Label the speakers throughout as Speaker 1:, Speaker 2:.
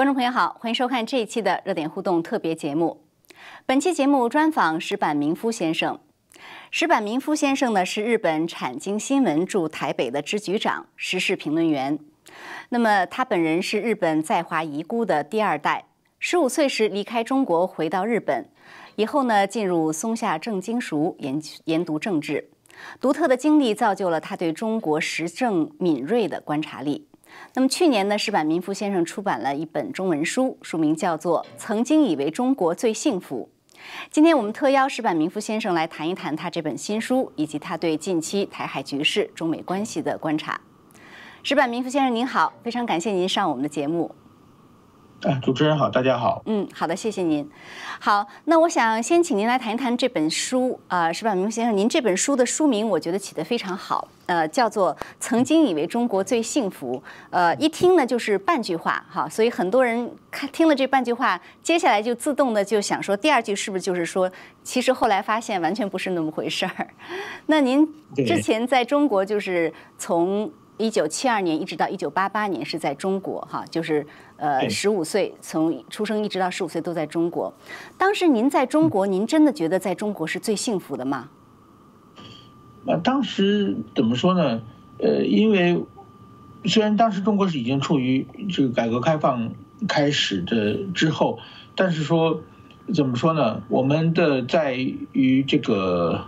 Speaker 1: 观众朋友好，欢迎收看这一期的热点互动特别节目。本期节目专访石坂明夫先生。石坂明夫先生呢是日本产经新闻驻台北的支局长、时事评论员。那么他本人是日本在华遗孤的第二代，十五岁时离开中国回到日本，以后呢进入松下正经塾研研读政治。独特的经历造就了他对中国时政敏锐的观察力。那么去年呢，石坂民夫先生出版了一本中文书，书名叫做《曾经以为中国最幸福》。今天我们特邀石坂民夫先生来谈一谈他这本新书，以及他对近期台海局势、中美关系的观察。石坂民夫先生您好，非常感谢您上我们的节目。
Speaker 2: 哎，主持人好，大家好。
Speaker 1: 嗯，好的，谢谢您。好，那我想先请您来谈一谈这本书。呃，石板明先生，您这本书的书名我觉得起得非常好，呃，叫做《曾经以为中国最幸福》。呃，一听呢就是半句话哈，所以很多人看听了这半句话，接下来就自动的就想说，第二句是不是就是说，其实后来发现完全不是那么回事儿。那您之前在中国就是从。一九七二年一直到一九八八年是在中国哈，就是呃十五岁从出生一直到十五岁都在中国。当时您在中国，您真的觉得在中国是最幸福的吗？
Speaker 2: 那当时怎么说呢？呃，因为虽然当时中国是已经处于这个改革开放开始的之后，但是说怎么说呢？我们的在于这个。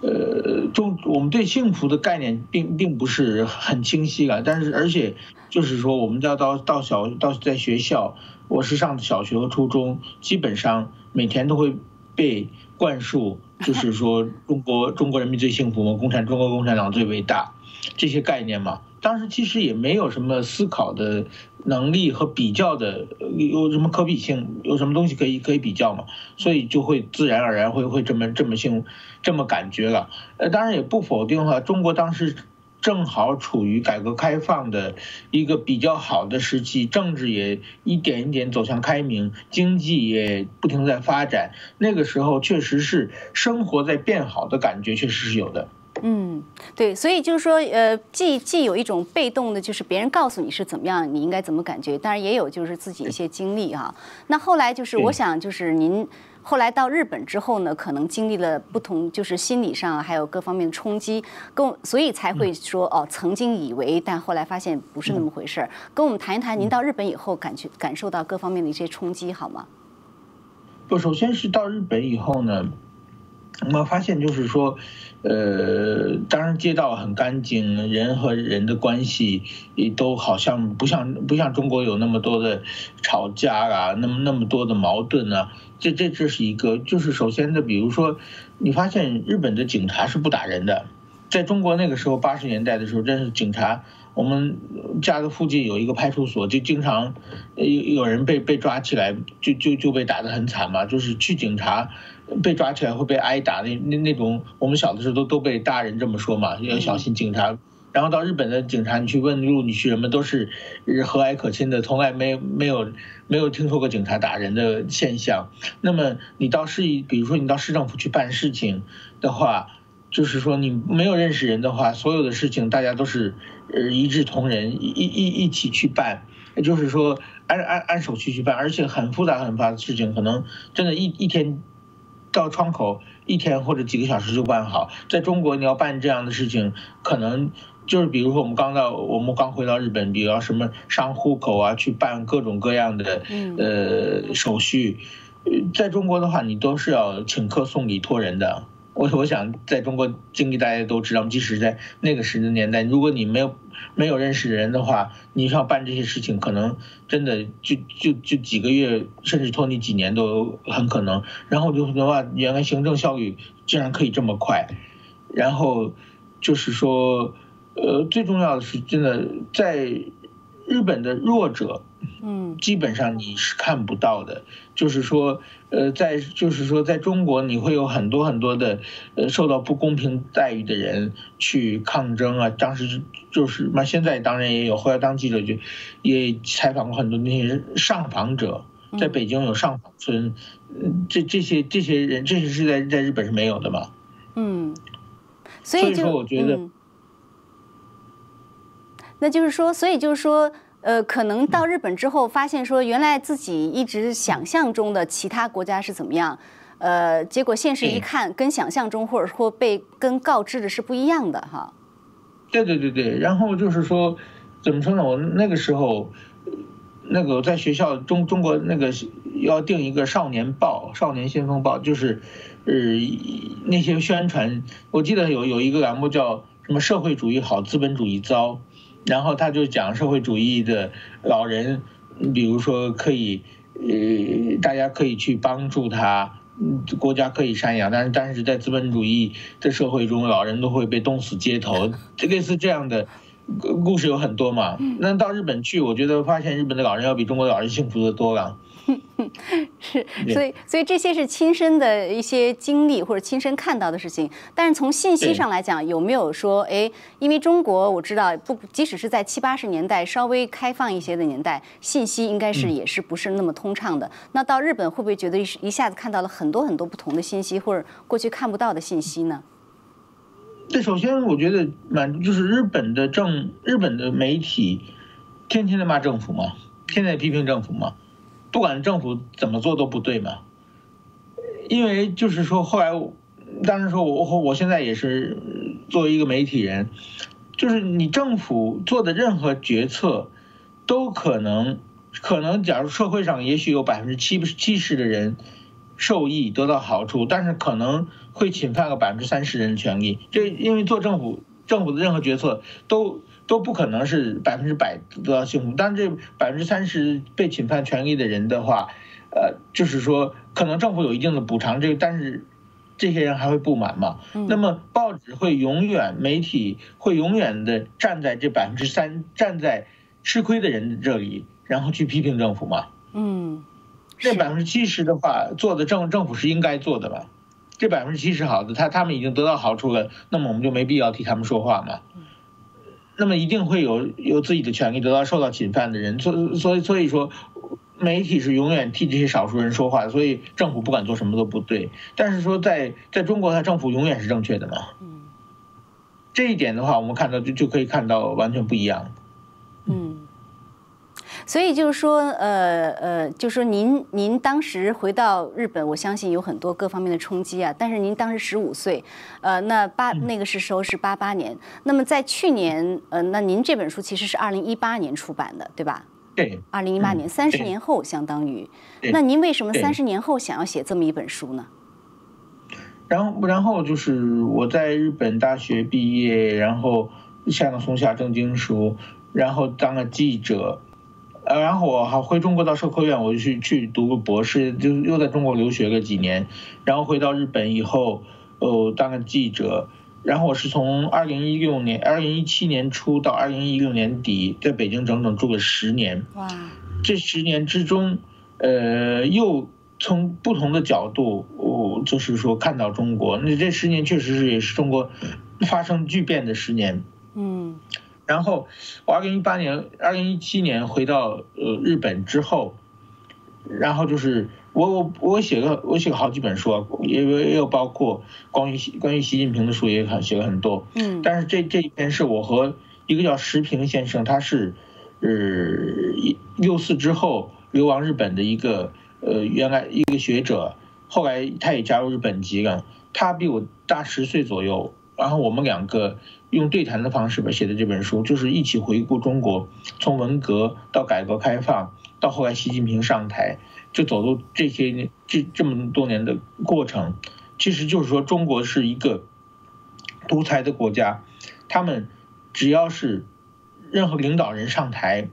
Speaker 2: 呃，中我们对幸福的概念并并不是很清晰啊，但是而且就是说，我们要到到小到在学校，我是上小学和初中，基本上每天都会被灌输，就是说 中国中国人民最幸福嘛，共产中国共产党最伟大这些概念嘛。当时其实也没有什么思考的能力和比较的，有什么可比性？有什么东西可以可以比较嘛？所以就会自然而然会会这么这么性这么感觉了。呃，当然也不否定哈，中国当时正好处于改革开放的一个比较好的时期，政治也一点一点走向开明，经济也不停在发展。那个时候确实是生活在变好的感觉，确实是有的。
Speaker 1: 嗯，对，所以就是说，呃，既既有一种被动的，就是别人告诉你是怎么样，你应该怎么感觉，当然也有就是自己一些经历哈。那后来就是，我想就是您后来到日本之后呢，可能经历了不同，就是心理上还有各方面的冲击，跟所以才会说哦，曾经以为，但后来发现不是那么回事儿。跟我们谈一谈您到日本以后感觉感受到各方面的一些冲击好吗？
Speaker 2: 不，首先是到日本以后呢。我们发现就是说，呃，当然街道很干净，人和人的关系也都好像不像不像中国有那么多的吵架啊，那么那么多的矛盾啊。这这这是一个，就是首先的，比如说，你发现日本的警察是不打人的，在中国那个时候八十年代的时候，真是警察。我们家的附近有一个派出所，就经常有有人被被抓起来，就就就被打得很惨嘛。就是去警察被抓起来会被挨打，那那那种，我们小的时候都都被大人这么说嘛，要小心警察。然后到日本的警察，你去问路，你去什么都是和蔼可亲的，从来没没有没有听说过警察打人的现象。那么你到市，比如说你到市政府去办事情的话。就是说，你没有认识人的话，所有的事情大家都是呃一致同仁，一一一起去办，也就是说按按按手续去办，而且很复杂很复杂的事情，可能真的一一天到窗口一天或者几个小时就办好。在中国，你要办这样的事情，可能就是比如说我们刚到我们刚回到日本，比如要什么上户口啊，去办各种各样的呃手续，在中国的话，你都是要请客送礼托人的。我我想在中国经历，大家都知道，即使在那个时的年代，如果你没有没有认识人的话，你要办这些事情，可能真的就就就几个月，甚至拖你几年都很可能。然后就的话，原来行政效率竟然可以这么快，然后就是说，呃，最重要的是，真的在日本的弱者。嗯，基本上你是看不到的，就是说，呃，在就是说，在中国你会有很多很多的，呃，受到不公平待遇的人去抗争啊。当时就是那现在当然也有，后来当记者就也采访过很多那些上访者，在北京有上访村，嗯这这些这些人，这些是在在日本是没有的嘛？
Speaker 1: 嗯，
Speaker 2: 所以说我觉得，
Speaker 1: 那就是说，所以就是说。呃，可能到日本之后发现说，原来自己一直想象中的其他国家是怎么样，呃，结果现实一看，跟想象中或者说被跟告知的是不一样的哈。
Speaker 2: 对对对对，然后就是说，怎么说呢？我那个时候，那个在学校中中国那个要定一个少年报，少年先锋报，就是呃那些宣传，我记得有有一个栏目叫什么“社会主义好，资本主义糟”。然后他就讲社会主义的老人，比如说可以，呃，大家可以去帮助他，国家可以赡养，但是但是在资本主义的社会中，老人都会被冻死街头，类似这样的故事有很多嘛。那到日本去，我觉得发现日本的老人要比中国的老人幸福的多了。
Speaker 1: 是，所以所以这些是亲身的一些经历或者亲身看到的事情。但是从信息上来讲，有没有说，哎，因为中国我知道，不，即使是在七八十年代稍微开放一些的年代，信息应该是也是不是那么通畅的。那到日本会不会觉得一下子看到了很多很多不同的信息，或者过去看不到的信息呢？
Speaker 2: 这首先我觉得蛮就是日本的政日本的媒体天天在骂政府嘛，天天批评政府嘛。不管政府怎么做都不对嘛，因为就是说后来，当然说我我现在也是作为一个媒体人，就是你政府做的任何决策，都可能可能，假如社会上也许有百分之七七十的人受益得到好处，但是可能会侵犯个百分之三十人的权利。这因为做政府政府的任何决策都。都不可能是百分之百得到幸福，但这百分之三十被侵犯权利的人的话，呃，就是说可能政府有一定的补偿，这个但是这些人还会不满嘛？那么报纸会永远，媒体会永远的站在这百分之三，站在吃亏的人这里，然后去批评政府嘛？
Speaker 1: 嗯，
Speaker 2: 这百分之七十的话做的政政府是应该做的吧？这百分之七十好的，他他们已经得到好处了，那么我们就没必要替他们说话嘛？那么一定会有有自己的权利得到受到侵犯的人，所所以所以说，媒体是永远替这些少数人说话，所以政府不管做什么都不对。但是说在在中国，它政府永远是正确的嘛？嗯，这一点的话，我们看到就就可以看到完全不一样。
Speaker 1: 嗯。所以就是说，呃呃，就是说您您当时回到日本，我相信有很多各方面的冲击啊。但是您当时十五岁，呃，那八那个是时候是八八年。那么在去年，呃，那您这本书其实是二零一八年出版的，对吧？
Speaker 2: 对。
Speaker 1: 二零一八年，三十年后相当于。那您为什么三十年后想要写这么一本书呢？
Speaker 2: 然后，然后就是我在日本大学毕业，然后上了松下正经书，然后当了记者。呃，然后我还回中国到社科院，我就去去读个博士，就又在中国留学个几年，然后回到日本以后，呃，当个记者，然后我是从二零一六年、二零一七年初到二零一六年底，在北京整整住了十年。哇！这十年之中，呃，又从不同的角度，我就是说看到中国，那这十年确实是也是中国发生巨变的十年。嗯。然后，我二零一八年、二零一七年回到呃日本之后，然后就是我我我写个我写了好几本书，也也有包括关于关于习近平的书也很写了很多。嗯。但是这这一篇是我和一个叫石平先生，他是呃六四之后流亡日本的一个呃原来一个学者，后来他也加入日本籍了，他比我大十岁左右，然后我们两个。用对谈的方式吧写的这本书，就是一起回顾中国从文革到改革开放，到后来习近平上台，就走入这些这这么多年的过程。其实就是说，中国是一个独裁的国家，他们只要是任何领导人上台，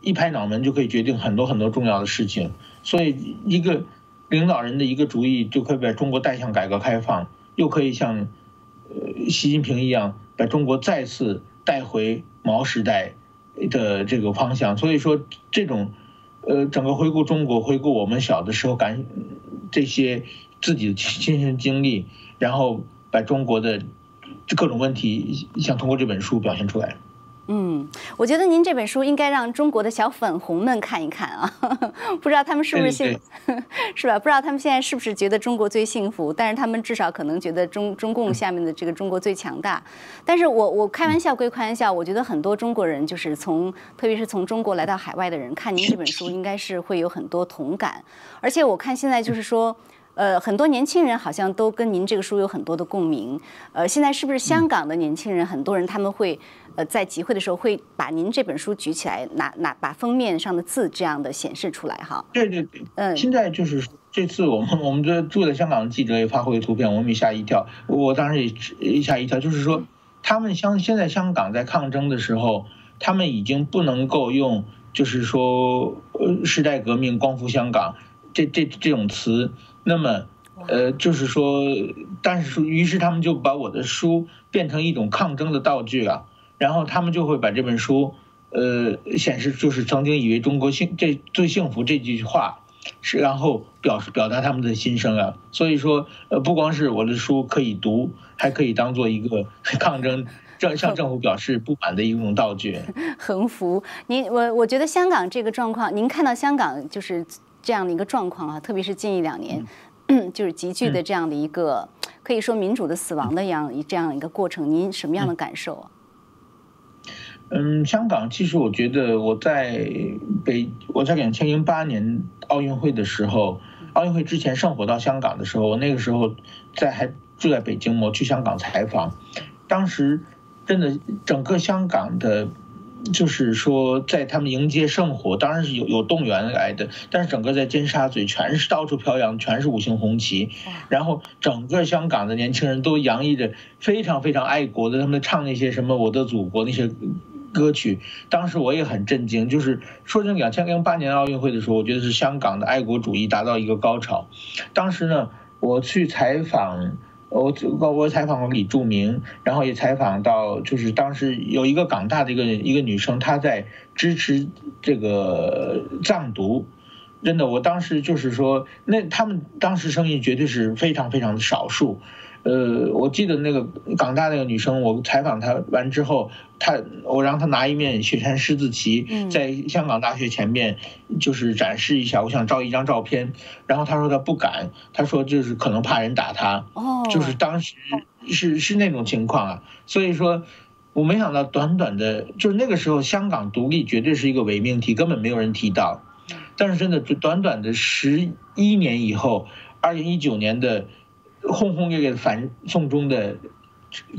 Speaker 2: 一拍脑门就可以决定很多很多重要的事情。所以，一个领导人的一个主意就可以把中国带向改革开放，又可以像呃习近平一样。把中国再次带回毛时代的这个方向，所以说这种，呃，整个回顾中国，回顾我们小的时候感这些自己的亲身经历，然后把中国的各种问题想通过这本书表现出来。
Speaker 1: 嗯，我觉得您这本书应该让中国的小粉红们看一看啊，不知道他们是不是现 是吧？不知道他们现在是不是觉得中国最幸福？但是他们至少可能觉得中中共下面的这个中国最强大。但是我我开玩笑归开玩笑，我觉得很多中国人就是从特别是从中国来到海外的人看您这本书，应该是会有很多同感。而且我看现在就是说。呃，很多年轻人好像都跟您这个书有很多的共鸣。呃，现在是不是香港的年轻人很多人他们会呃在集会的时候会把您这本书举起来，拿拿把封面上的字这样的显示出来哈？
Speaker 2: 对对对，嗯，现在就是这次我们我们的住在香港的记者也发回图片，我们也吓一跳，我当时也吓一跳，就是说他们香现在香港在抗争的时候，他们已经不能够用就是说呃时代革命光复香港这这这种词。那么，呃，就是说，但是，于是他们就把我的书变成一种抗争的道具了，然后他们就会把这本书，呃，显示就是曾经以为中国幸这最幸福这句话，是然后表示表达他们的心声啊。所以说，呃，不光是我的书可以读，还可以当做一个 抗争政向政府表示不满的一种道具。
Speaker 1: 横幅，您我我觉得香港这个状况，您看到香港就是。这样的一个状况啊，特别是近一两年，就是急剧的这样的一个可以说民主的死亡的样这样一个过程，您什么样的感受啊？
Speaker 2: 嗯，香港其实我觉得我在北我在两千零八年奥运会的时候，奥运会之前圣火到香港的时候，我那个时候在还住在北京，我去香港采访，当时真的整个香港的。就是说，在他们迎接圣火，当然是有有动员来的，但是整个在尖沙咀全是到处飘扬，全是五星红旗，然后整个香港的年轻人都洋溢着非常非常爱国的，他们唱那些什么我的祖国那些歌曲，当时我也很震惊。就是说，这两千零八年奥运会的时候，我觉得是香港的爱国主义达到一个高潮。当时呢，我去采访。我我我采访过李柱铭，然后也采访到，就是当时有一个港大的一个一个女生，她在支持这个藏独，真的，我当时就是说，那他们当时声音绝对是非常非常的少数。呃，我记得那个港大那个女生，我采访她完之后，她我让她拿一面雪山狮子旗，在香港大学前面就是展示一下，我想照一张照片。然后她说她不敢，她说就是可能怕人打她。哦，就是当时是是那种情况啊。所以说，我没想到短短的，就是那个时候香港独立绝对是一个伪命题，根本没有人提到。但是真的，就短短的十一年以后，二零一九年的。轰轰烈烈的反送中的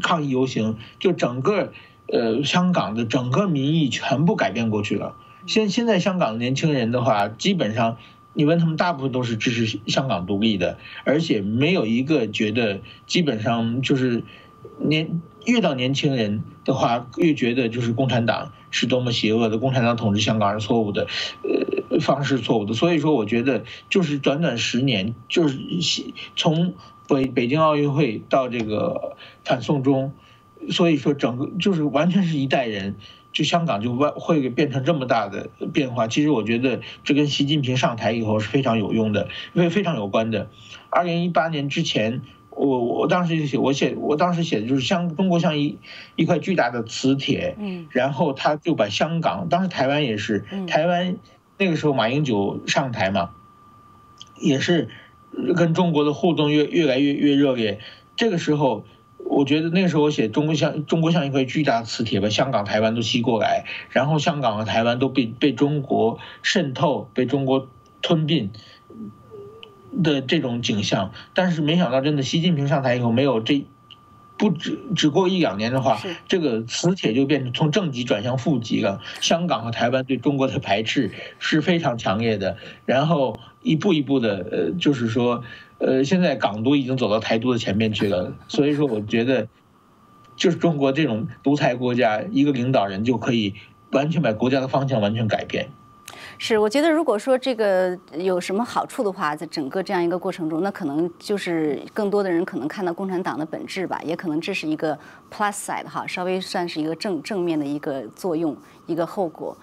Speaker 2: 抗议游行，就整个呃香港的整个民意全部改变过去了。现现在香港的年轻人的话，基本上你问他们，大部分都是支持香港独立的，而且没有一个觉得，基本上就是年越到年轻人的话，越觉得就是共产党是多么邪恶的，共产党统治香港是错误的，呃方式错误的。所以说，我觉得就是短短十年，就是从。北北京奥运会到这个反送中，所以说整个就是完全是一代人，就香港就完会变成这么大的变化。其实我觉得这跟习近平上台以后是非常有用的，因为非常有关的。二零一八年之前，我我当时就写，我写我当时写的就是像中国像一一块巨大的磁铁，嗯，然后他就把香港，当时台湾也是，台湾那个时候马英九上台嘛，也是。跟中国的互动越越来越越热烈，这个时候，我觉得那个时候我写中国像中国像一块巨大磁铁把香港、台湾都吸过来，然后香港和台湾都被被中国渗透、被中国吞并的这种景象，但是没想到真的习近平上台以后没有这。不只只过一两年的话，这个磁铁就变成从正极转向负极了。香港和台湾对中国的排斥是非常强烈的，然后一步一步的，呃，就是说，呃，现在港独已经走到台独的前面去了。所以说，我觉得，就是中国这种独裁国家，一个领导人就可以完全把国家的方向完全改变。
Speaker 1: 是，我觉得如果说这个有什么好处的话，在整个这样一个过程中，那可能就是更多的人可能看到共产党的本质吧，也可能这是一个 plus side 哈，稍微算是一个正正面的一个作用，一个后果。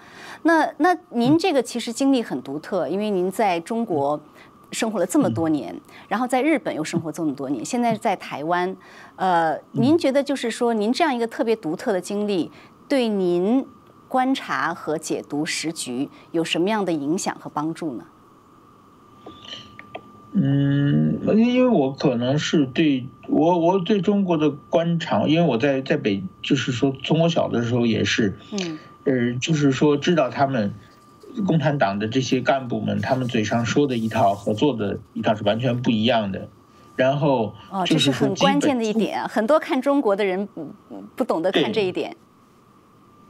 Speaker 1: 那那您这个其实经历很独特，因为您在中国生活了这么多年，然后在日本又生活这么多年，现在在台湾，呃，您觉得就是说您这样一个特别独特的经历。对您观察和解读时局有什么样的影响和帮助呢？
Speaker 2: 嗯，因为我可能是对我我对中国的观察，因为我在在北，就是说从我小的时候也是，
Speaker 1: 嗯，
Speaker 2: 呃，就是说知道他们共产党的这些干部们，他们嘴上说的一套和做的一套是完全不一样的。然后，
Speaker 1: 哦，这是很关键的一点，很多看中国的人不不懂得看这一点。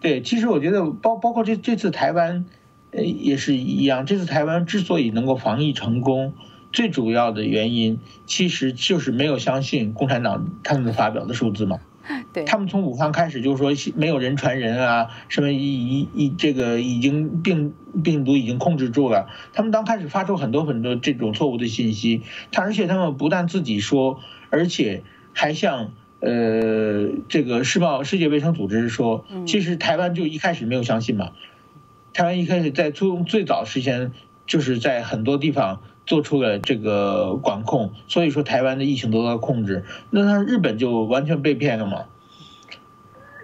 Speaker 2: 对，其实我觉得包包括这这次台湾，呃，也是一样。这次台湾之所以能够防疫成功。最主要的原因其实就是没有相信共产党他们发表的数字嘛。
Speaker 1: 对，
Speaker 2: 他们从武汉开始就说没有人传人啊，什么一一这个已经病病毒已经控制住了。他们刚开始发出很多很多这种错误的信息，他而且他们不但自己说，而且还向呃这个世贸世界卫生组织说，其实台湾就一开始没有相信嘛。台湾一开始在从最早时间就是在很多地方。做出了这个管控，所以说台湾的疫情得到控制。那他日本就完全被骗了嘛？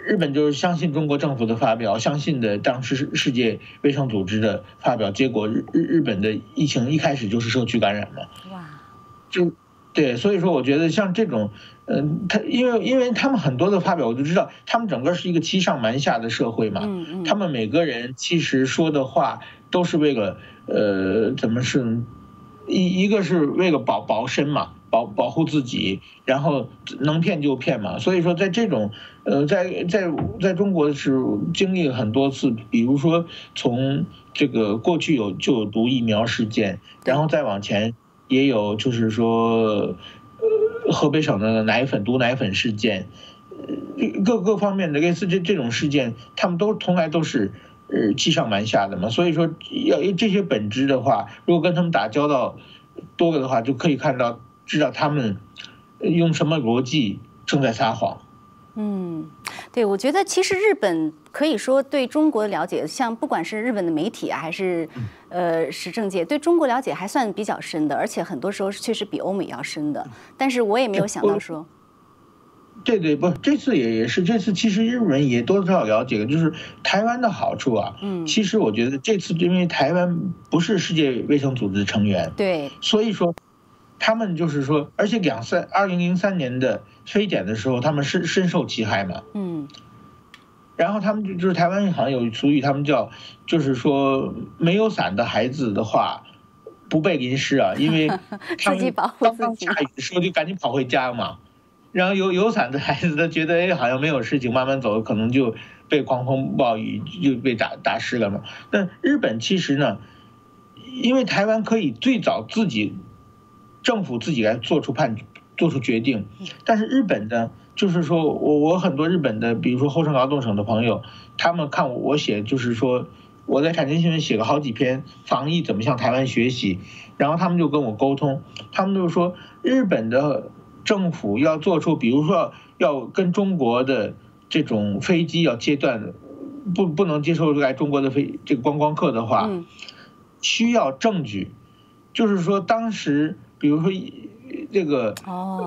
Speaker 2: 日本就是相信中国政府的发表，相信的当时世界卫生组织的发表，结果日日日本的疫情一开始就是社区感染嘛。哇！就对，所以说我觉得像这种，嗯，他因为因为他们很多的发表，我就知道他们整个是一个欺上瞒下的社会嘛。
Speaker 1: 嗯嗯。
Speaker 2: 他们每个人其实说的话都是为了，呃，怎么是？一一个是为了保保身嘛，保保护自己，然后能骗就骗嘛。所以说，在这种呃，在在在中国是经历了很多次，比如说从这个过去有就有毒疫苗事件，然后再往前也有就是说，呃，河北省的奶粉毒奶粉事件，各各方面的类似这这种事件，他们都从来都是。呃，欺上瞒下的嘛，所以说要这些本质的话，如果跟他们打交道多了的话，就可以看到知道他们用什么逻辑正在撒谎。
Speaker 1: 嗯，对，我觉得其实日本可以说对中国的了解，像不管是日本的媒体还是呃时政界，对中国了解还算比较深的，而且很多时候确实比欧美要深的。但是我也没有想到说。
Speaker 2: 对对不，这次也也是这次，其实日本人也多少了解了，就是台湾的好处啊。
Speaker 1: 嗯，
Speaker 2: 其实我觉得这次因为台湾不是世界卫生组织成员，
Speaker 1: 对，
Speaker 2: 所以说他们就是说，而且两三二零零三年的非典的时候，他们深深受其害嘛。
Speaker 1: 嗯，
Speaker 2: 然后他们就就是台湾好像有俗语，他们叫就是说没有伞的孩子的话不被淋湿啊，因为
Speaker 1: 自己保护自己，
Speaker 2: 下雨的时候就赶紧跑回家嘛。然后有有伞的孩子，他觉得哎，好像没有事情，慢慢走，可能就被狂风暴雨就被打打湿了嘛。但日本其实呢，因为台湾可以最早自己政府自己来做出判做出决定，但是日本的，就是说我我很多日本的，比如说厚生劳动省的朋友，他们看我我写，就是说我在产经新闻写了好几篇防疫怎么向台湾学习，然后他们就跟我沟通，他们就说日本的。政府要做出，比如说要跟中国的这种飞机要切断，不不能接受来中国的飞这个观光客的话，需要证据，就是说当时，比如说这个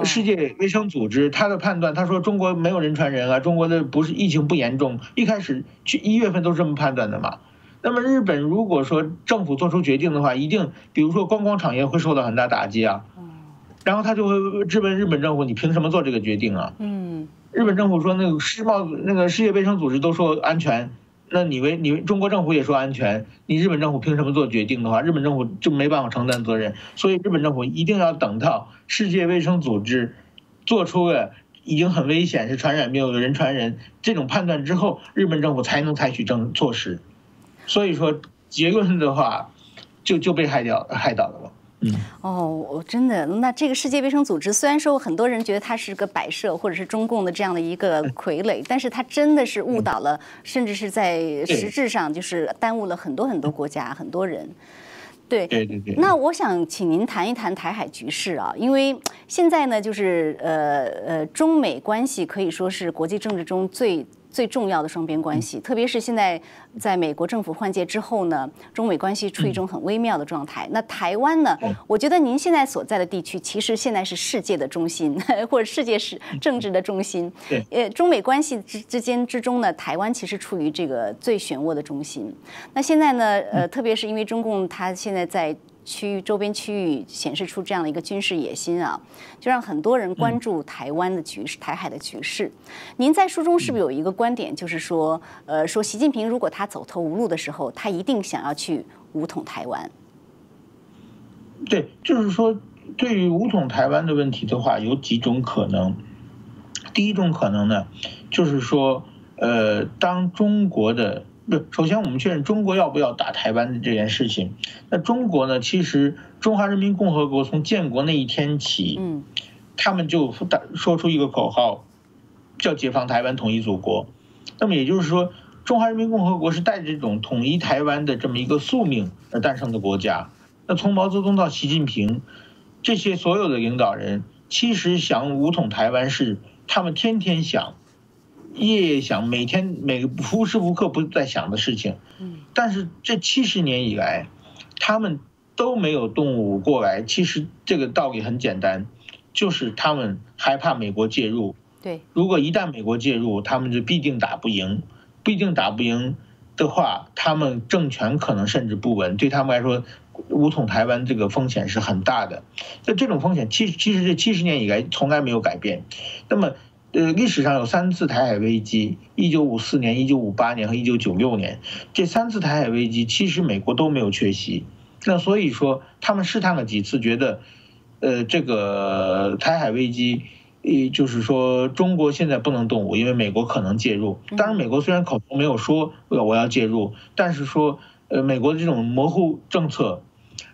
Speaker 2: 世界卫生组织他的判断，他说中国没有人传人啊，中国的不是疫情不严重，一开始去一月份都是这么判断的嘛。那么日本如果说政府做出决定的话，一定比如说观光产业会受到很大打击啊。然后他就会质问日本政府：“你凭什么做这个决定啊？”
Speaker 1: 嗯，
Speaker 2: 日本政府说：“那个世贸那个世界卫生组织都说安全，那你为你中国政府也说安全，你日本政府凭什么做决定的话，日本政府就没办法承担责任。所以日本政府一定要等到世界卫生组织做出了已经很危险是传染病有人传人这种判断之后，日本政府才能采取政措施。所以说结论的话，就就被害掉害到了。”嗯
Speaker 1: 哦，我真的那这个世界卫生组织虽然说很多人觉得它是个摆设或者是中共的这样的一个傀儡，但是它真的是误导了，甚至是在实质上就是耽误了很多很多国家很多人。
Speaker 2: 对对对对。
Speaker 1: 那我想请您谈一谈台海局势啊，因为现在呢就是呃呃中美关系可以说是国际政治中最最重要的双边关系，特别是现在在美国政府换届之后呢，中美关系处于一种很微妙的状态。那台湾呢？我觉得您现在所在的地区，其实现在是世界的中心，或者世界是政治的中心。
Speaker 2: 对，
Speaker 1: 呃，中美关系之之间之中呢，台湾其实处于这个最漩涡的中心。那现在呢，呃，特别是因为中共它现在在。区域周边区域显示出这样的一个军事野心啊，就让很多人关注台湾的局势、台海的局势。您在书中是不是有一个观点，就是说，呃，说习近平如果他走投无路的时候，他一定想要去武统台湾？
Speaker 2: 对，就是说，对于武统台湾的问题的话，有几种可能。第一种可能呢，就是说，呃，当中国的。不，首先我们确认中国要不要打台湾的这件事情。那中国呢？其实中华人民共和国从建国那一天起，嗯，他们就打说出一个口号，叫解放台湾、统一祖国。那么也就是说，中华人民共和国是带着这种统一台湾的这么一个宿命而诞生的国家。那从毛泽东到习近平，这些所有的领导人，其实想武统台湾是他们天天想。夜夜想，每天每个无时无刻不在想的事情。嗯，但是这七十年以来，他们都没有动武过来。其实这个道理很简单，就是他们害怕美国介入。
Speaker 1: 对，
Speaker 2: 如果一旦美国介入，他们就必定打不赢。必定打不赢的话，他们政权可能甚至不稳。对他们来说，武统台湾这个风险是很大的。那这种风险，其实其实这七十年以来从来没有改变。那么。呃，历史上有三次台海危机，一九五四年、一九五八年和一九九六年，这三次台海危机其实美国都没有缺席。那所以说，他们试探了几次，觉得，呃，这个台海危机，呃，就是说中国现在不能动武，因为美国可能介入。当然，美国虽然口头没有说我要介入，但是说，呃，美国的这种模糊政策。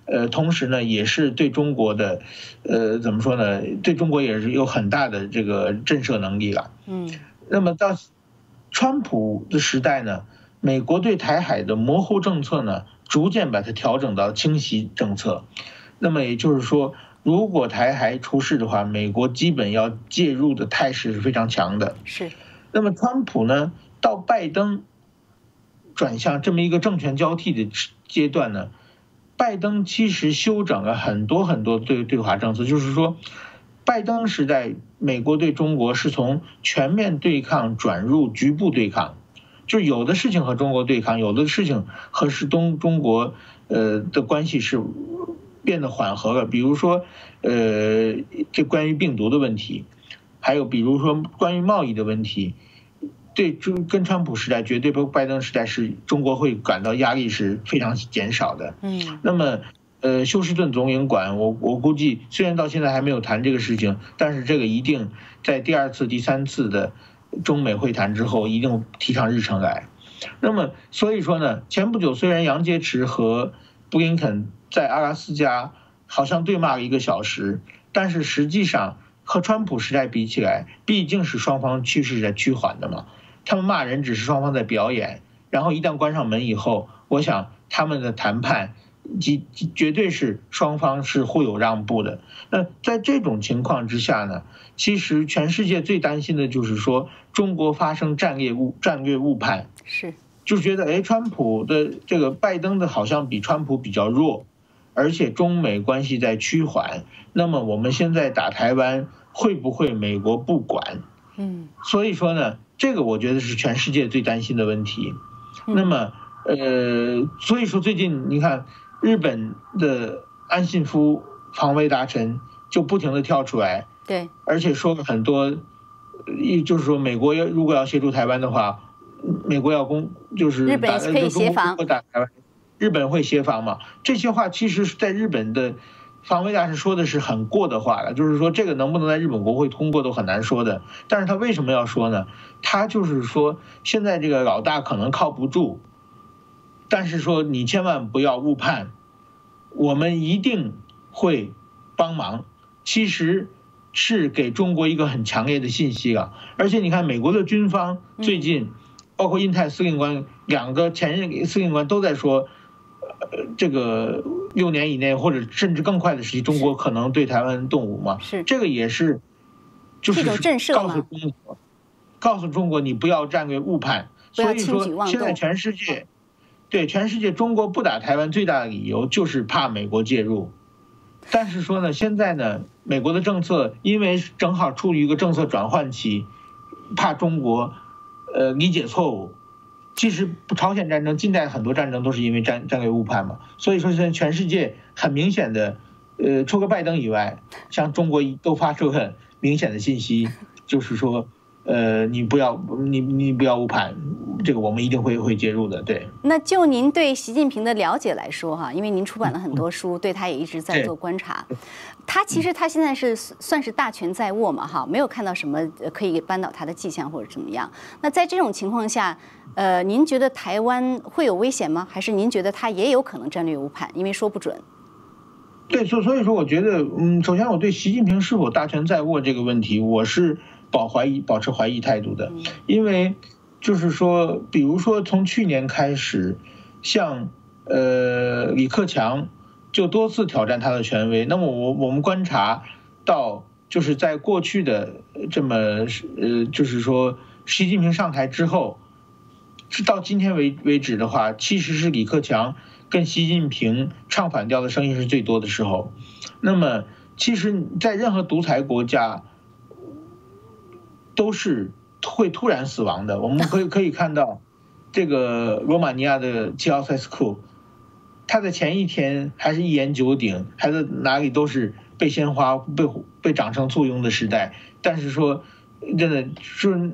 Speaker 2: 呃，同时呢，也是对中国的，呃，怎么说呢？对中国也是有很大的这个震慑能力了。嗯。那么到川普的时代呢，美国对台海的模糊政策呢，逐渐把它调整到清晰政策。那么也就是说，如果台海出事的话，美国基本要介入的态势是非常强的。
Speaker 1: 是。
Speaker 2: 那么川普呢，到拜登转向这么一个政权交替的阶段呢？拜登其实修整了很多很多对对华政策，就是说，拜登时代美国对中国是从全面对抗转入局部对抗，就是有的事情和中国对抗，有的事情和是东中国呃的关系是变得缓和了，比如说呃这关于病毒的问题，还有比如说关于贸易的问题。对，中跟川普时代绝对不拜登时代是中国会感到压力是非常减少的。嗯，那么，呃，休斯顿总领馆，我我估计虽然到现在还没有谈这个事情，但是这个一定在第二次、第三次的中美会谈之后一定提上日程来。那么，所以说呢，前不久虽然杨洁篪和布林肯在阿拉斯加好像对骂了一个小时，但是实际上和川普时代比起来，毕竟是双方趋势在趋缓的嘛。他们骂人只是双方在表演，然后一旦关上门以后，我想他们的谈判，极绝对是双方是互有让步的。那在这种情况之下呢，其实全世界最担心的就是说中国发生战略误战略误判，
Speaker 1: 是，
Speaker 2: 就觉得哎，川普的这个拜登的好像比川普比较弱，而且中美关系在趋缓，那么我们现在打台湾会不会美国不管？嗯，所以说呢。这个我觉得是全世界最担心的问题。那么，呃，所以说最近你看，日本的安信夫防卫大臣就不停的跳出来，
Speaker 1: 对，
Speaker 2: 而且说了很多，一就是说美国要如果要协助台湾的话，美国要攻就是
Speaker 1: 日本可以协防，
Speaker 2: 打台湾，日本会协防嘛？这些话其实是在日本的。防卫大臣说的是很过的话了，就是说这个能不能在日本国会通过都很难说的。但是他为什么要说呢？他就是说现在这个老大可能靠不住，但是说你千万不要误判，我们一定会帮忙。其实是给中国一个很强烈的信息了。而且你看美国的军方最近，包括印太司令官两个前任司令官都在说。呃，这个六年以内或者甚至更快的时期，中国可能对台湾动武嘛？
Speaker 1: 是
Speaker 2: 这个也是，就是告诉中国，告诉中国你不要战略误判。所以说，现在全世界，对全世界，中国不打台湾最大的理由就是怕美国介入。但是说呢，现在呢，美国的政策因为正好处于一个政策转换期，怕中国，呃，理解错误。其实朝鲜战争、近代很多战争都是因为战战略误判嘛。所以说，现在全世界很明显的，呃，除了拜登以外，像中国都发出很明显的信息，就是说。呃，你不要，你你不要误判，这个我们一定会会介入的，对。
Speaker 1: 那就您对习近平的了解来说，哈，因为您出版了很多书，对他也一直在做观察。他其实他现在是算是大权在握嘛，哈，没有看到什么可以扳倒他的迹象或者怎么样。那在这种情况下，呃，您觉得台湾会有危险吗？还是您觉得他也有可能战略误判？因为说不准。
Speaker 2: 对，所所以说，我觉得，嗯，首先我对习近平是否大权在握这个问题，我是。保怀疑、保持怀疑态度的，因为就是说，比如说从去年开始，像呃李克强就多次挑战他的权威。那么我我们观察到，就是在过去的这么呃，就是说习近平上台之后，是到今天为为止的话，其实是李克强跟习近平唱反调的声音是最多的时候。那么其实，在任何独裁国家。都是会突然死亡的。我们可以可以看到，这个罗马尼亚的齐奥塞斯库，他的前一天还是一言九鼎，还在哪里都是被鲜花、被被掌声簇拥的时代。但是说，真的是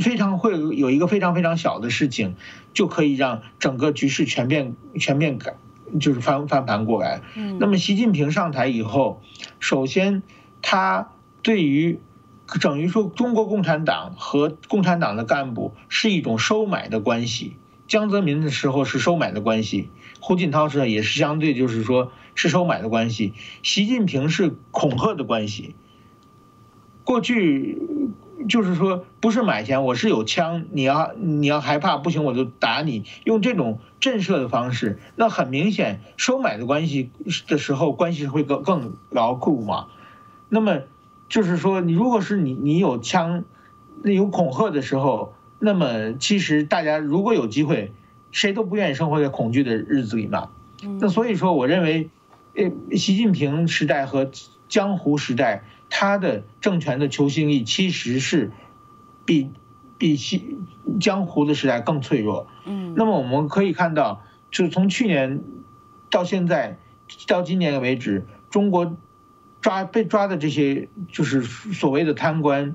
Speaker 2: 非常会有一个非常非常小的事情，就可以让整个局势全面全面改，就是翻翻盘过来。那么习近平上台以后，首先他对于等于说，中国共产党和共产党的干部是一种收买的关系。江泽民的时候是收买的关系，胡锦涛时候也是相对就是说是收买的关系。习近平是恐吓的关系。过去就是说不是买钱，我是有枪，你要你要害怕不行我就打你，用这种震慑的方式。那很明显，收买的关系的时候，关系会更更牢固嘛。那么。就是说，你如果是你，你有枪，那有恐吓的时候，那么其实大家如果有机会，谁都不愿意生活在恐惧的日子里嘛。那所以说，我认为，呃，习近平时代和江湖时代，他的政权的求心力其实是比比西江湖的时代更脆弱。嗯。那么我们可以看到，就从去年到现在到今年为止，中国。抓被抓的这些就是所谓的贪官，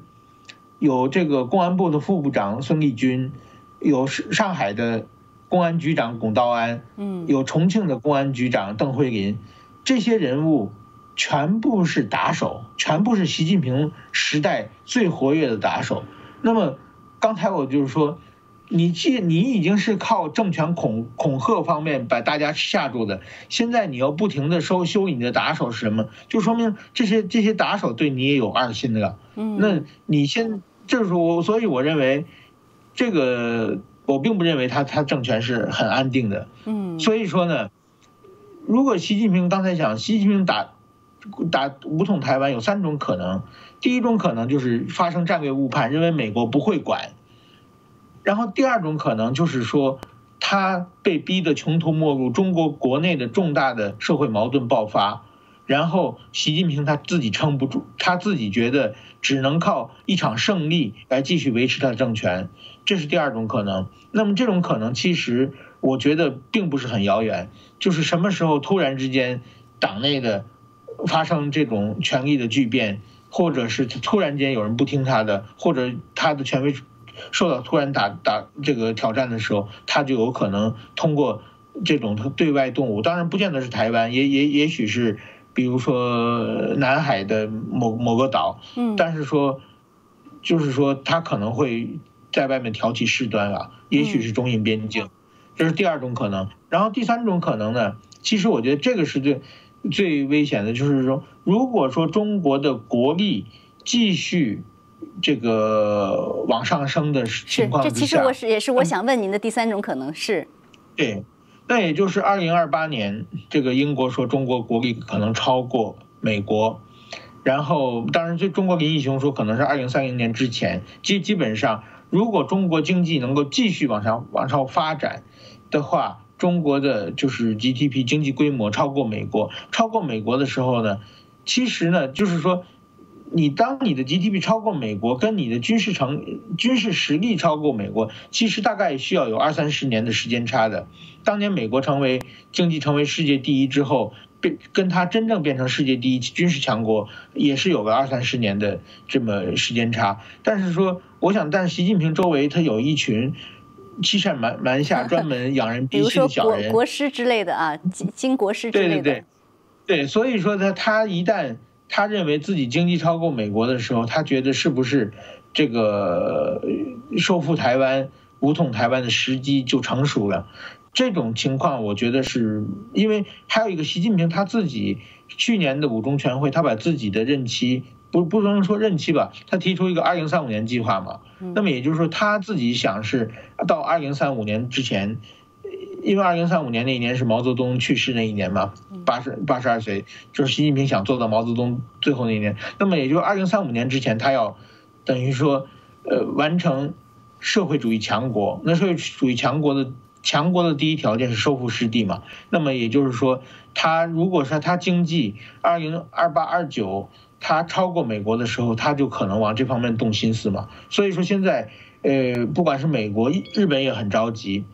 Speaker 2: 有这个公安部的副部长孙立军，有上上海的公安局长龚道安，嗯，有重庆的公安局长邓慧林，这些人物全部是打手，全部是习近平时代最活跃的打手。那么刚才我就是说。你既你已经是靠政权恐恐吓方面把大家吓住的，现在你要不停的收修你的打手是什么？就说明这些这些打手对你也有二心的。嗯，那你先就是我，所以我认为，这个我并不认为他他政权是很安定的。嗯，所以说呢，如果习近平刚才讲，习近平打打武统台湾有三种可能，第一种可能就是发生战略误判，认为美国不会管。然后第二种可能就是说，他被逼得穷途末路，中国国内的重大的社会矛盾爆发，然后习近平他自己撑不住，他自己觉得只能靠一场胜利来继续维持他的政权，这是第二种可能。那么这种可能其实我觉得并不是很遥远，就是什么时候突然之间党内的发生这种权力的巨变，或者是突然间有人不听他的，或者他的权威。受到突然打打这个挑战的时候，他就有可能通过这种对外动物，当然不见得是台湾，也也也许是，比如说南海的某某个岛，嗯，但是说，就是说他可能会在外面挑起事端啊，也许是中印边境，这是第二种可能。然后第三种可能呢，其实我觉得这个是最最危险的，就是说，如果说中国的国力继续。这个往上升的情况
Speaker 1: 这其实我是也是我想问您的第三种可能是，
Speaker 2: 对，那也就是二零二八年，这个英国说中国国力可能超过美国，然后当然，就中国林义雄说，可能是二零三零年之前，基基本上，如果中国经济能够继续往上往上发展的话，中国的就是 GDP 经济规模超过美国，超过美国的时候呢，其实呢，就是说。你当你的 GDP 超过美国，跟你的军事成军事实力超过美国，其实大概需要有二三十年的时间差的。当年美国成为经济成为世界第一之后，变跟它真正变成世界第一军事强国，也是有个二三十年的这么时间差。但是说，我想，但是习近平周围他有一群欺善瞒瞒下、专门养人鼻息的小人，
Speaker 1: 国师之类的啊，金金国师之类
Speaker 2: 的。对对对，对，所以说他他一旦。他认为自己经济超过美国的时候，他觉得是不是这个收复台湾、武统台湾的时机就成熟了？这种情况，我觉得是因为还有一个习近平他自己去年的五中全会，他把自己的任期不不能说任期吧，他提出一个二零三五年计划嘛。那么也就是说，他自己想是到二零三五年之前。因为二零三五年那一年是毛泽东去世那一年嘛，八十八十二岁，就是习近平想做到毛泽东最后那一年。那么也就二零三五年之前，他要等于说，呃，完成社会主义强国。那社会主义强国的强国的第一条件是收复失地嘛。那么也就是说，他如果说他经济二零二八二九他超过美国的时候，他就可能往这方面动心思嘛。所以说现在，呃，不管是美国、日本也很着急。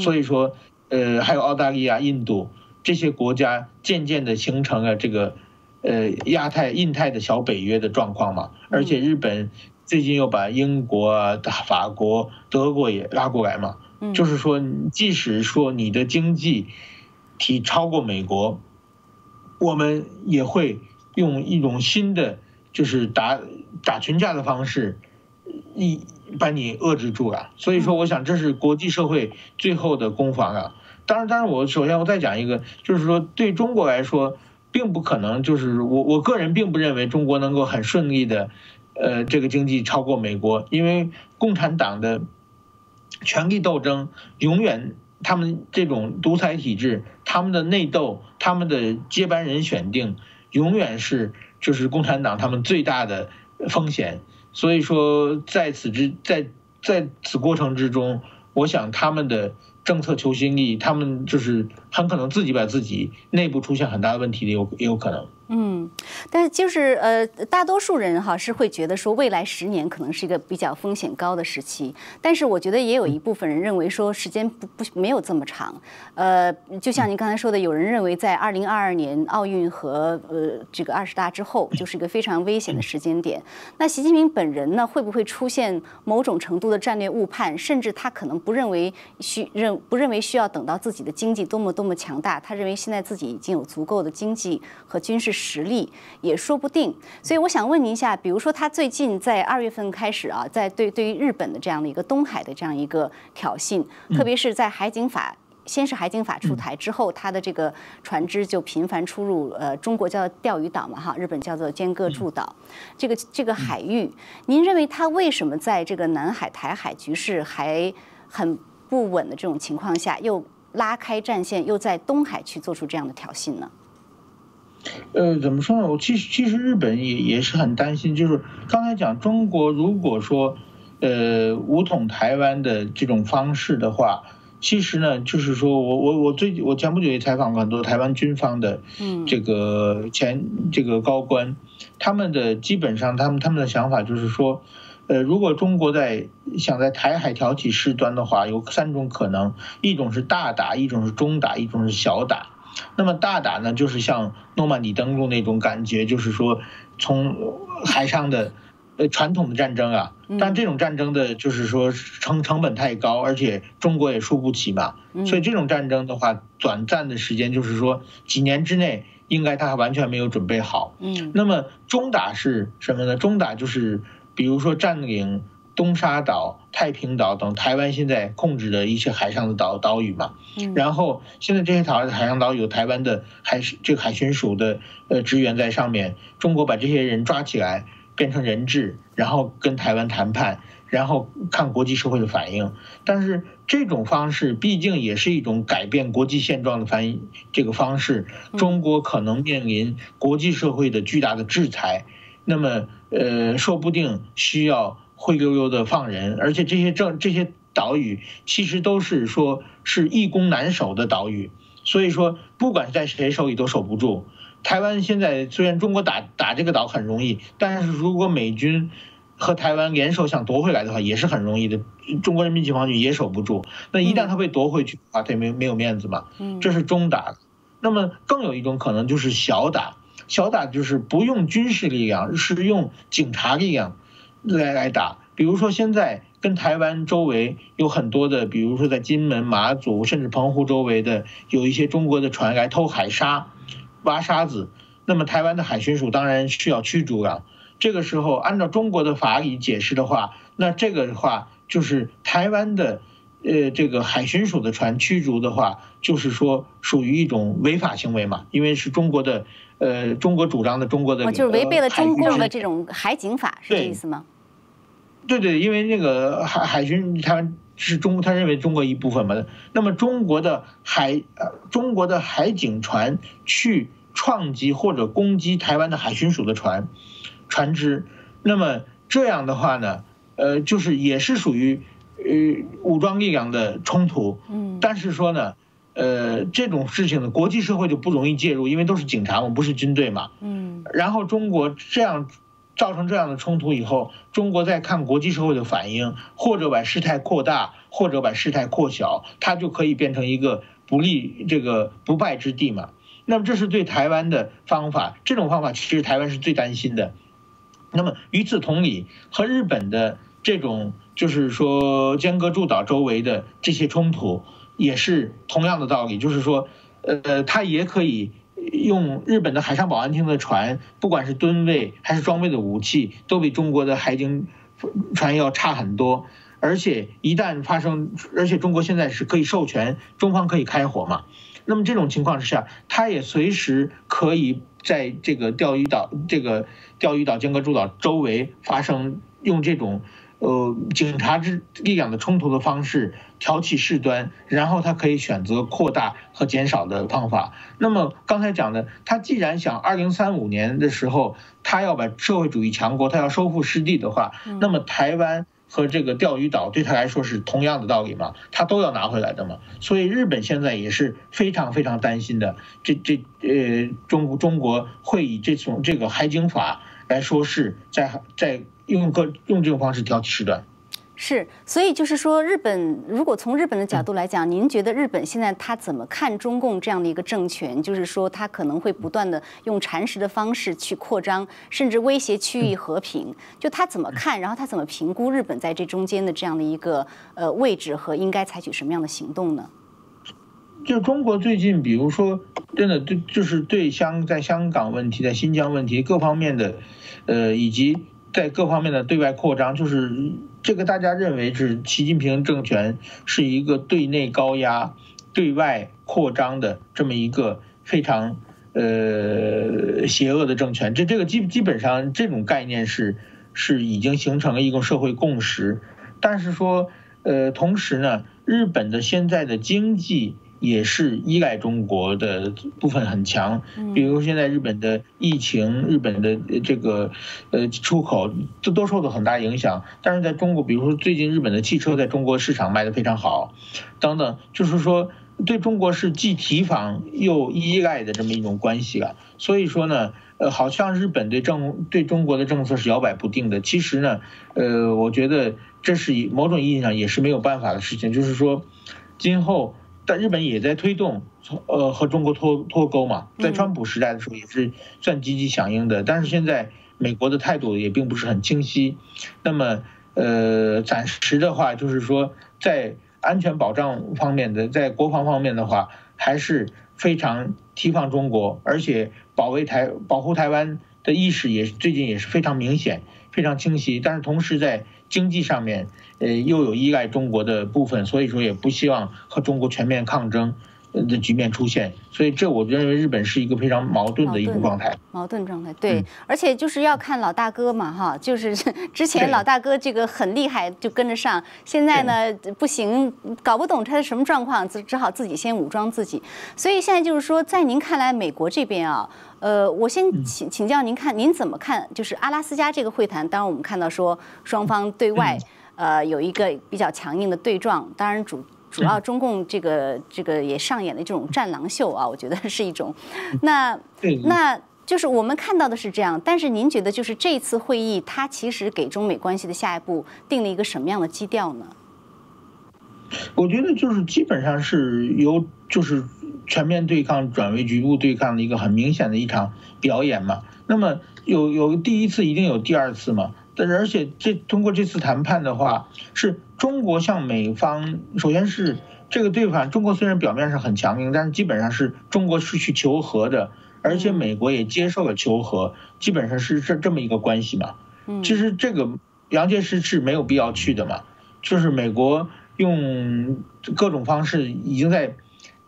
Speaker 2: 所以说。呃，还有澳大利亚、印度这些国家渐渐的形成了这个，呃，亚太、印太的小北约的状况嘛。而且日本最近又把英国、法国、德国也拉过来嘛。就是说，即使说你的经济体超过美国，我们也会用一种新的，就是打打群架的方式，一把你遏制住了。所以说，我想这是国际社会最后的攻防啊。当然，当然，我首先我再讲一个，就是说对中国来说，并不可能，就是我我个人并不认为中国能够很顺利的，呃，这个经济超过美国，因为共产党的权力斗争永远，他们这种独裁体制，他们的内斗，他们的接班人选定，永远是就是共产党他们最大的风险。所以说，在此之在在此过程之中，我想他们的。政策求新意，他们就是很可能自己把自己内部出现很大的问题的，有也有可能。
Speaker 1: 嗯，但是就是呃，大多数人哈是会觉得说未来十年可能是一个比较风险高的时期，但是我觉得也有一部分人认为说时间不不没有这么长。呃，就像您刚才说的，有人认为在二零二二年奥运和呃这个二十大之后就是一个非常危险的时间点。那习近平本人呢，会不会出现某种程度的战略误判，甚至他可能不认为需认不认为需要等到自己的经济多么多么强大，他认为现在自己已经有足够的经济和军事。实力也说不定，所以我想问您一下，比如说他最近在二月份开始啊，在对对于日本的这样的一个东海的这样一个挑衅，特别是在海警法先是海警法出台之后，他的这个船只就频繁出入呃中国叫钓鱼岛嘛哈，日本叫做尖阁诸岛，这个这个海域，您认为他为什么在这个南海台海局势还很不稳的这种情况下，又拉开战线，又在东海去做出这样的挑衅呢？
Speaker 2: 呃，怎么说呢？我其实其实日本也也是很担心，就是刚才讲中国如果说，呃，武统台湾的这种方式的话，其实呢，就是说我我我最我前不久也采访过很多台湾军方的，嗯这个前这个高官，他们的基本上他们他们的想法就是说，呃，如果中国在想在台海挑起事端的话，有三种可能，一种是大打，一种是中打，一种是小打。那么大打呢，就是像诺曼底登陆那种感觉，就是说从海上的呃传统的战争啊，但这种战争的就是说成成本太高，而且中国也输不起嘛，所以这种战争的话，短暂的时间就是说几年之内，应该他还完全没有准备好。嗯，那么中打是什么呢？中打就是比如说占领。东沙岛、太平岛等台湾现在控制的一些海上的岛岛屿嘛，然后现在这些岛海上岛有台湾的海这个海巡署的呃职员在上面，中国把这些人抓起来变成人质，然后跟台湾谈判，然后看国际社会的反应。但是这种方式毕竟也是一种改变国际现状的反这个方式，中国可能面临国际社会的巨大的制裁，那么呃，说不定需要灰溜溜的放人，而且这些政这些岛屿其实都是说是易攻难守的岛屿，所以说不管在谁手里都守不住。台湾现在虽然中国打打这个岛很容易，但是如果美军和台湾联手想夺回来的话，也是很容易的。中国人民解放军也守不住。那一旦他被夺回去的话，他也没没有面子嘛。这是中打。那么更有一种可能就是小打，小打就是不用军事力量，是用警察力量来来打。比如说现在跟台湾周围有很多的，比如说在金门、马祖甚至澎湖周围的有一些中国的船来偷海沙。挖沙子，那么台湾的海巡署当然需要驱逐了。这个时候，按照中国的法理解释的话，那这个的话就是台湾的，呃，这个海巡署的船驱逐的话，就是说属于一种违法行为嘛，因为是中国的，呃，中国主张的中国的，
Speaker 1: 就是违背了中共的这种海警法，是这意思吗？
Speaker 2: 对对，因为那个海海巡他是中，他认为中国一部分嘛。那么中国的海呃，中国的海警船去撞击或者攻击台湾的海巡署的船船只，那么这样的话呢，呃，就是也是属于呃武装力量的冲突。嗯。但是说呢，呃，这种事情呢，国际社会就不容易介入，因为都是警察我们，不是军队嘛。嗯。然后中国这样。造成这样的冲突以后，中国在看国际社会的反应，或者把事态扩大，或者把事态扩小，它就可以变成一个不利这个不败之地嘛。那么这是对台湾的方法，这种方法其实台湾是最担心的。那么与此同理，和日本的这种就是说尖阁诸岛周围的这些冲突，也是同样的道理，就是说，呃，它也可以。用日本的海上保安厅的船，不管是吨位还是装备的武器，都比中国的海警船要差很多。而且一旦发生，而且中国现在是可以授权中方可以开火嘛？那么这种情况之下，他也随时可以在这个钓鱼岛、这个钓鱼岛、尖阁诸岛周围发生用这种。呃，警察之力量的冲突的方式，挑起事端，然后他可以选择扩大和减少的方法。那么刚才讲的，他既然想二零三五年的时候，他要把社会主义强国，他要收复失地的话，那么台湾和这个钓鱼岛对他来说是同样的道理嘛，他都要拿回来的嘛。所以日本现在也是非常非常担心的，这这呃，中中国会以这种这个海警法来说是在在。用各用这种方式挑起事端，
Speaker 1: 是，所以就是说，日本如果从日本的角度来讲，您觉得日本现在他怎么看中共这样的一个政权？就是说，他可能会不断的用蚕食的方式去扩张，甚至威胁区域和平。就他怎么看，然后他怎么评估日本在这中间的这样的一个呃位置和应该采取什么样的行动呢？
Speaker 2: 就中国最近，比如说，真的对，就是对香在香港问题、在新疆问题各方面的，呃，以及。在各方面的对外扩张，就是这个大家认为是习近平政权是一个对内高压、对外扩张的这么一个非常呃邪恶的政权。这这个基基本上这种概念是是已经形成了一个社会共识。但是说呃，同时呢，日本的现在的经济。也是依赖中国的部分很强，比如现在日本的疫情，日本的这个呃出口这都受到很大影响。但是在中国，比如说最近日本的汽车在中国市场卖得非常好，等等，就是说对中国是既提防又依赖的这么一种关系了。所以说呢，呃，好像日本对政对中国的政策是摇摆不定的。其实呢，呃，我觉得这是以某种意义上也是没有办法的事情，就是说今后。但日本也在推动，呃，和中国脱脱钩嘛，在川普时代的时候也是算积极响应的，但是现在美国的态度也并不是很清晰。那么，呃，暂时的话就是说，在安全保障方面的，在国防方面的话，还是非常提防中国，而且保卫台、保护台湾的意识也最近也是非常明显、非常清晰。但是同时在经济上面。呃，又有依赖中国的部分，所以说也不希望和中国全面抗争，的局面出现，所以这我认为日本是一个非常矛盾的一个状态。
Speaker 1: 矛盾状态，对，而且就是要看老大哥嘛，哈，就是 之前老大哥这个很厉害，就跟着上，现在呢不行，搞不懂他是什么状况，只只好自己先武装自己。所以现在就是说，在您看来，美国这边啊，呃，我先请请教您看，您怎么看？就是阿拉斯加这个会谈，当然我们看到说双方对外呃有一个比较强硬的对撞，当然主。主要中共这个 这个也上演的这种战狼秀啊，我觉得是一种。那那就是我们看到的是这样，但是您觉得就是这次会议，它其实给中美关系的下一步定了一个什么样的基调呢？
Speaker 2: 我觉得就是基本上是由就是全面对抗转为局部对抗的一个很明显的一场表演嘛。那么有有第一次，一定有第二次嘛。但是而且这通过这次谈判的话是。中国向美方，首先是这个对反，中国虽然表面上很强硬，但是基本上是中国是去求和的，而且美国也接受了求和，基本上是这这么一个关系嘛。其实这个杨洁篪是没有必要去的嘛，就是美国用各种方式已经在，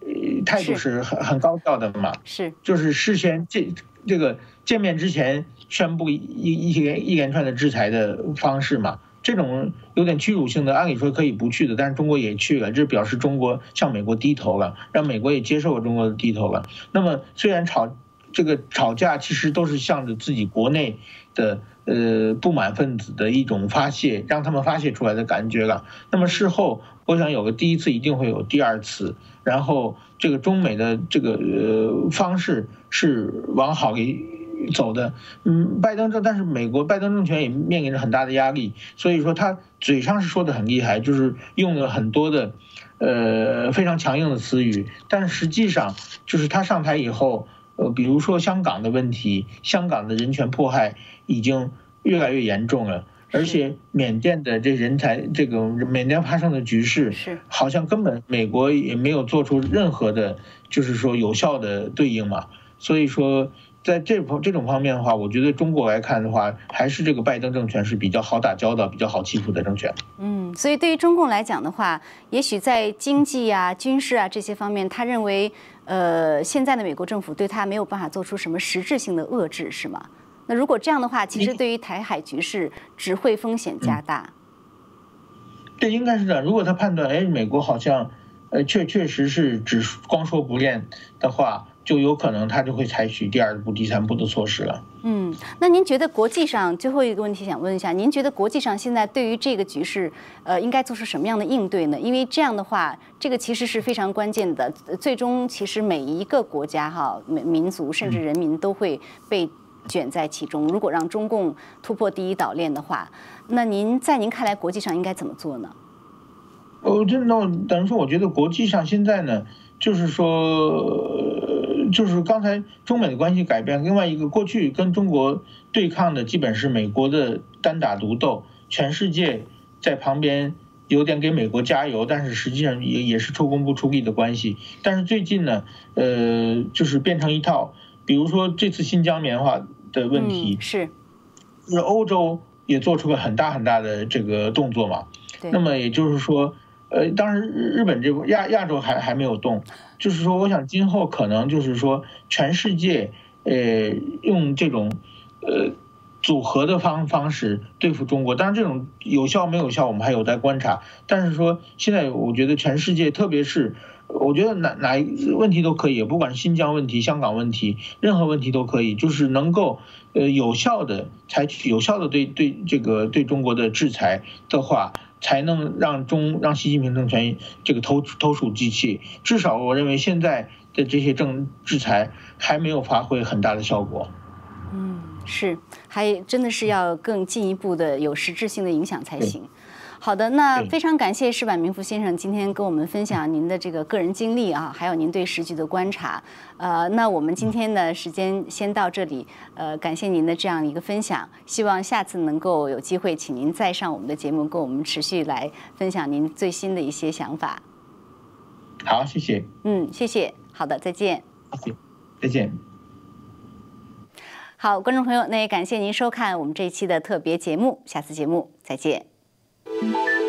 Speaker 2: 呃，态度是很很高调的嘛。
Speaker 1: 是，
Speaker 2: 就是事先这这个见面之前宣布一一连一连串的制裁的方式嘛。这种有点屈辱性的，按理说可以不去的，但是中国也去了，这表示中国向美国低头了，让美国也接受了中国的低头了。那么虽然吵这个吵架，其实都是向着自己国内的呃不满分子的一种发泄，让他们发泄出来的感觉了。那么事后，我想有个第一次，一定会有第二次，然后这个中美的这个呃方式是往好给。走的，嗯，拜登政，但是美国拜登政权也面临着很大的压力，所以说他嘴上是说的很厉害，就是用了很多的，呃，非常强硬的词语，但实际上就是他上台以后，呃，比如说香港的问题，香港的人权迫害已经越来越严重了，而且缅甸的这人才，这个缅甸发生的局势，
Speaker 1: 是
Speaker 2: 好像根本美国也没有做出任何的，就是说有效的对应嘛，所以说。在这方这种方面的话，我觉得中国来看的话，还是这个拜登政权是比较好打交道、比较好欺负的政权。
Speaker 1: 嗯，所以对于中共来讲的话，也许在经济啊、军事啊这些方面，他认为，呃，现在的美国政府对他没有办法做出什么实质性的遏制，是吗？那如果这样的话，其实对于台海局势只会风险加大。
Speaker 2: 这应该是这样。如果他判断，哎，美国好像，呃，确确实是只光说不练的话。就有可能他就会采取第二步、第三步的措施了。
Speaker 1: 嗯，那您觉得国际上最后一个问题想问一下，您觉得国际上现在对于这个局势，呃，应该做出什么样的应对呢？因为这样的话，这个其实是非常关键的。最终，其实每一个国家、哈民民族甚至人民都会被卷在其中。如果让中共突破第一岛链的话，那您在您看来，国际上应该怎么做呢？
Speaker 2: 哦，这那等于说，我觉得国际上现在呢，就是说。就是刚才中美的关系改变，另外一个过去跟中国对抗的基本是美国的单打独斗，全世界在旁边有点给美国加油，但是实际上也也是出工不出力的关系。但是最近呢，呃，就是变成一套，比如说这次新疆棉花的问题，
Speaker 1: 是，
Speaker 2: 是欧洲也做出了很大很大的这个动作嘛。那么也就是说。呃，当然，日日本这亚亚洲还还没有动，就是说，我想今后可能就是说，全世界呃用这种呃组合的方方式对付中国，当然这种有效没有效，我们还有待观察。但是说现在，我觉得全世界，特别是我觉得哪哪一问题都可以，不管是新疆问题、香港问题，任何问题都可以，就是能够呃有效的采取有效的对对这个对中国的制裁的话。才能让中让习近平政权这个投投鼠忌器，至少我认为现在的这些政制裁还没有发挥很大的效果。
Speaker 1: 嗯，是，还真的是要更进一步的有实质性的影响才行。好的，那非常感谢石板明夫先生今天跟我们分享您的这个个人经历啊，还有您对时局的观察。呃，那我们今天的时间先到这里，呃，感谢您的这样一个分享，希望下次能够有机会请您再上我们的节目，跟我们持续来分享您最新的一些想法。
Speaker 2: 好，谢谢。
Speaker 1: 嗯，谢谢。好的，再见。
Speaker 2: 谢谢，再见。
Speaker 1: 好，观众朋友，那也感谢您收看我们这一期的特别节目，下次节目再见。Thank you.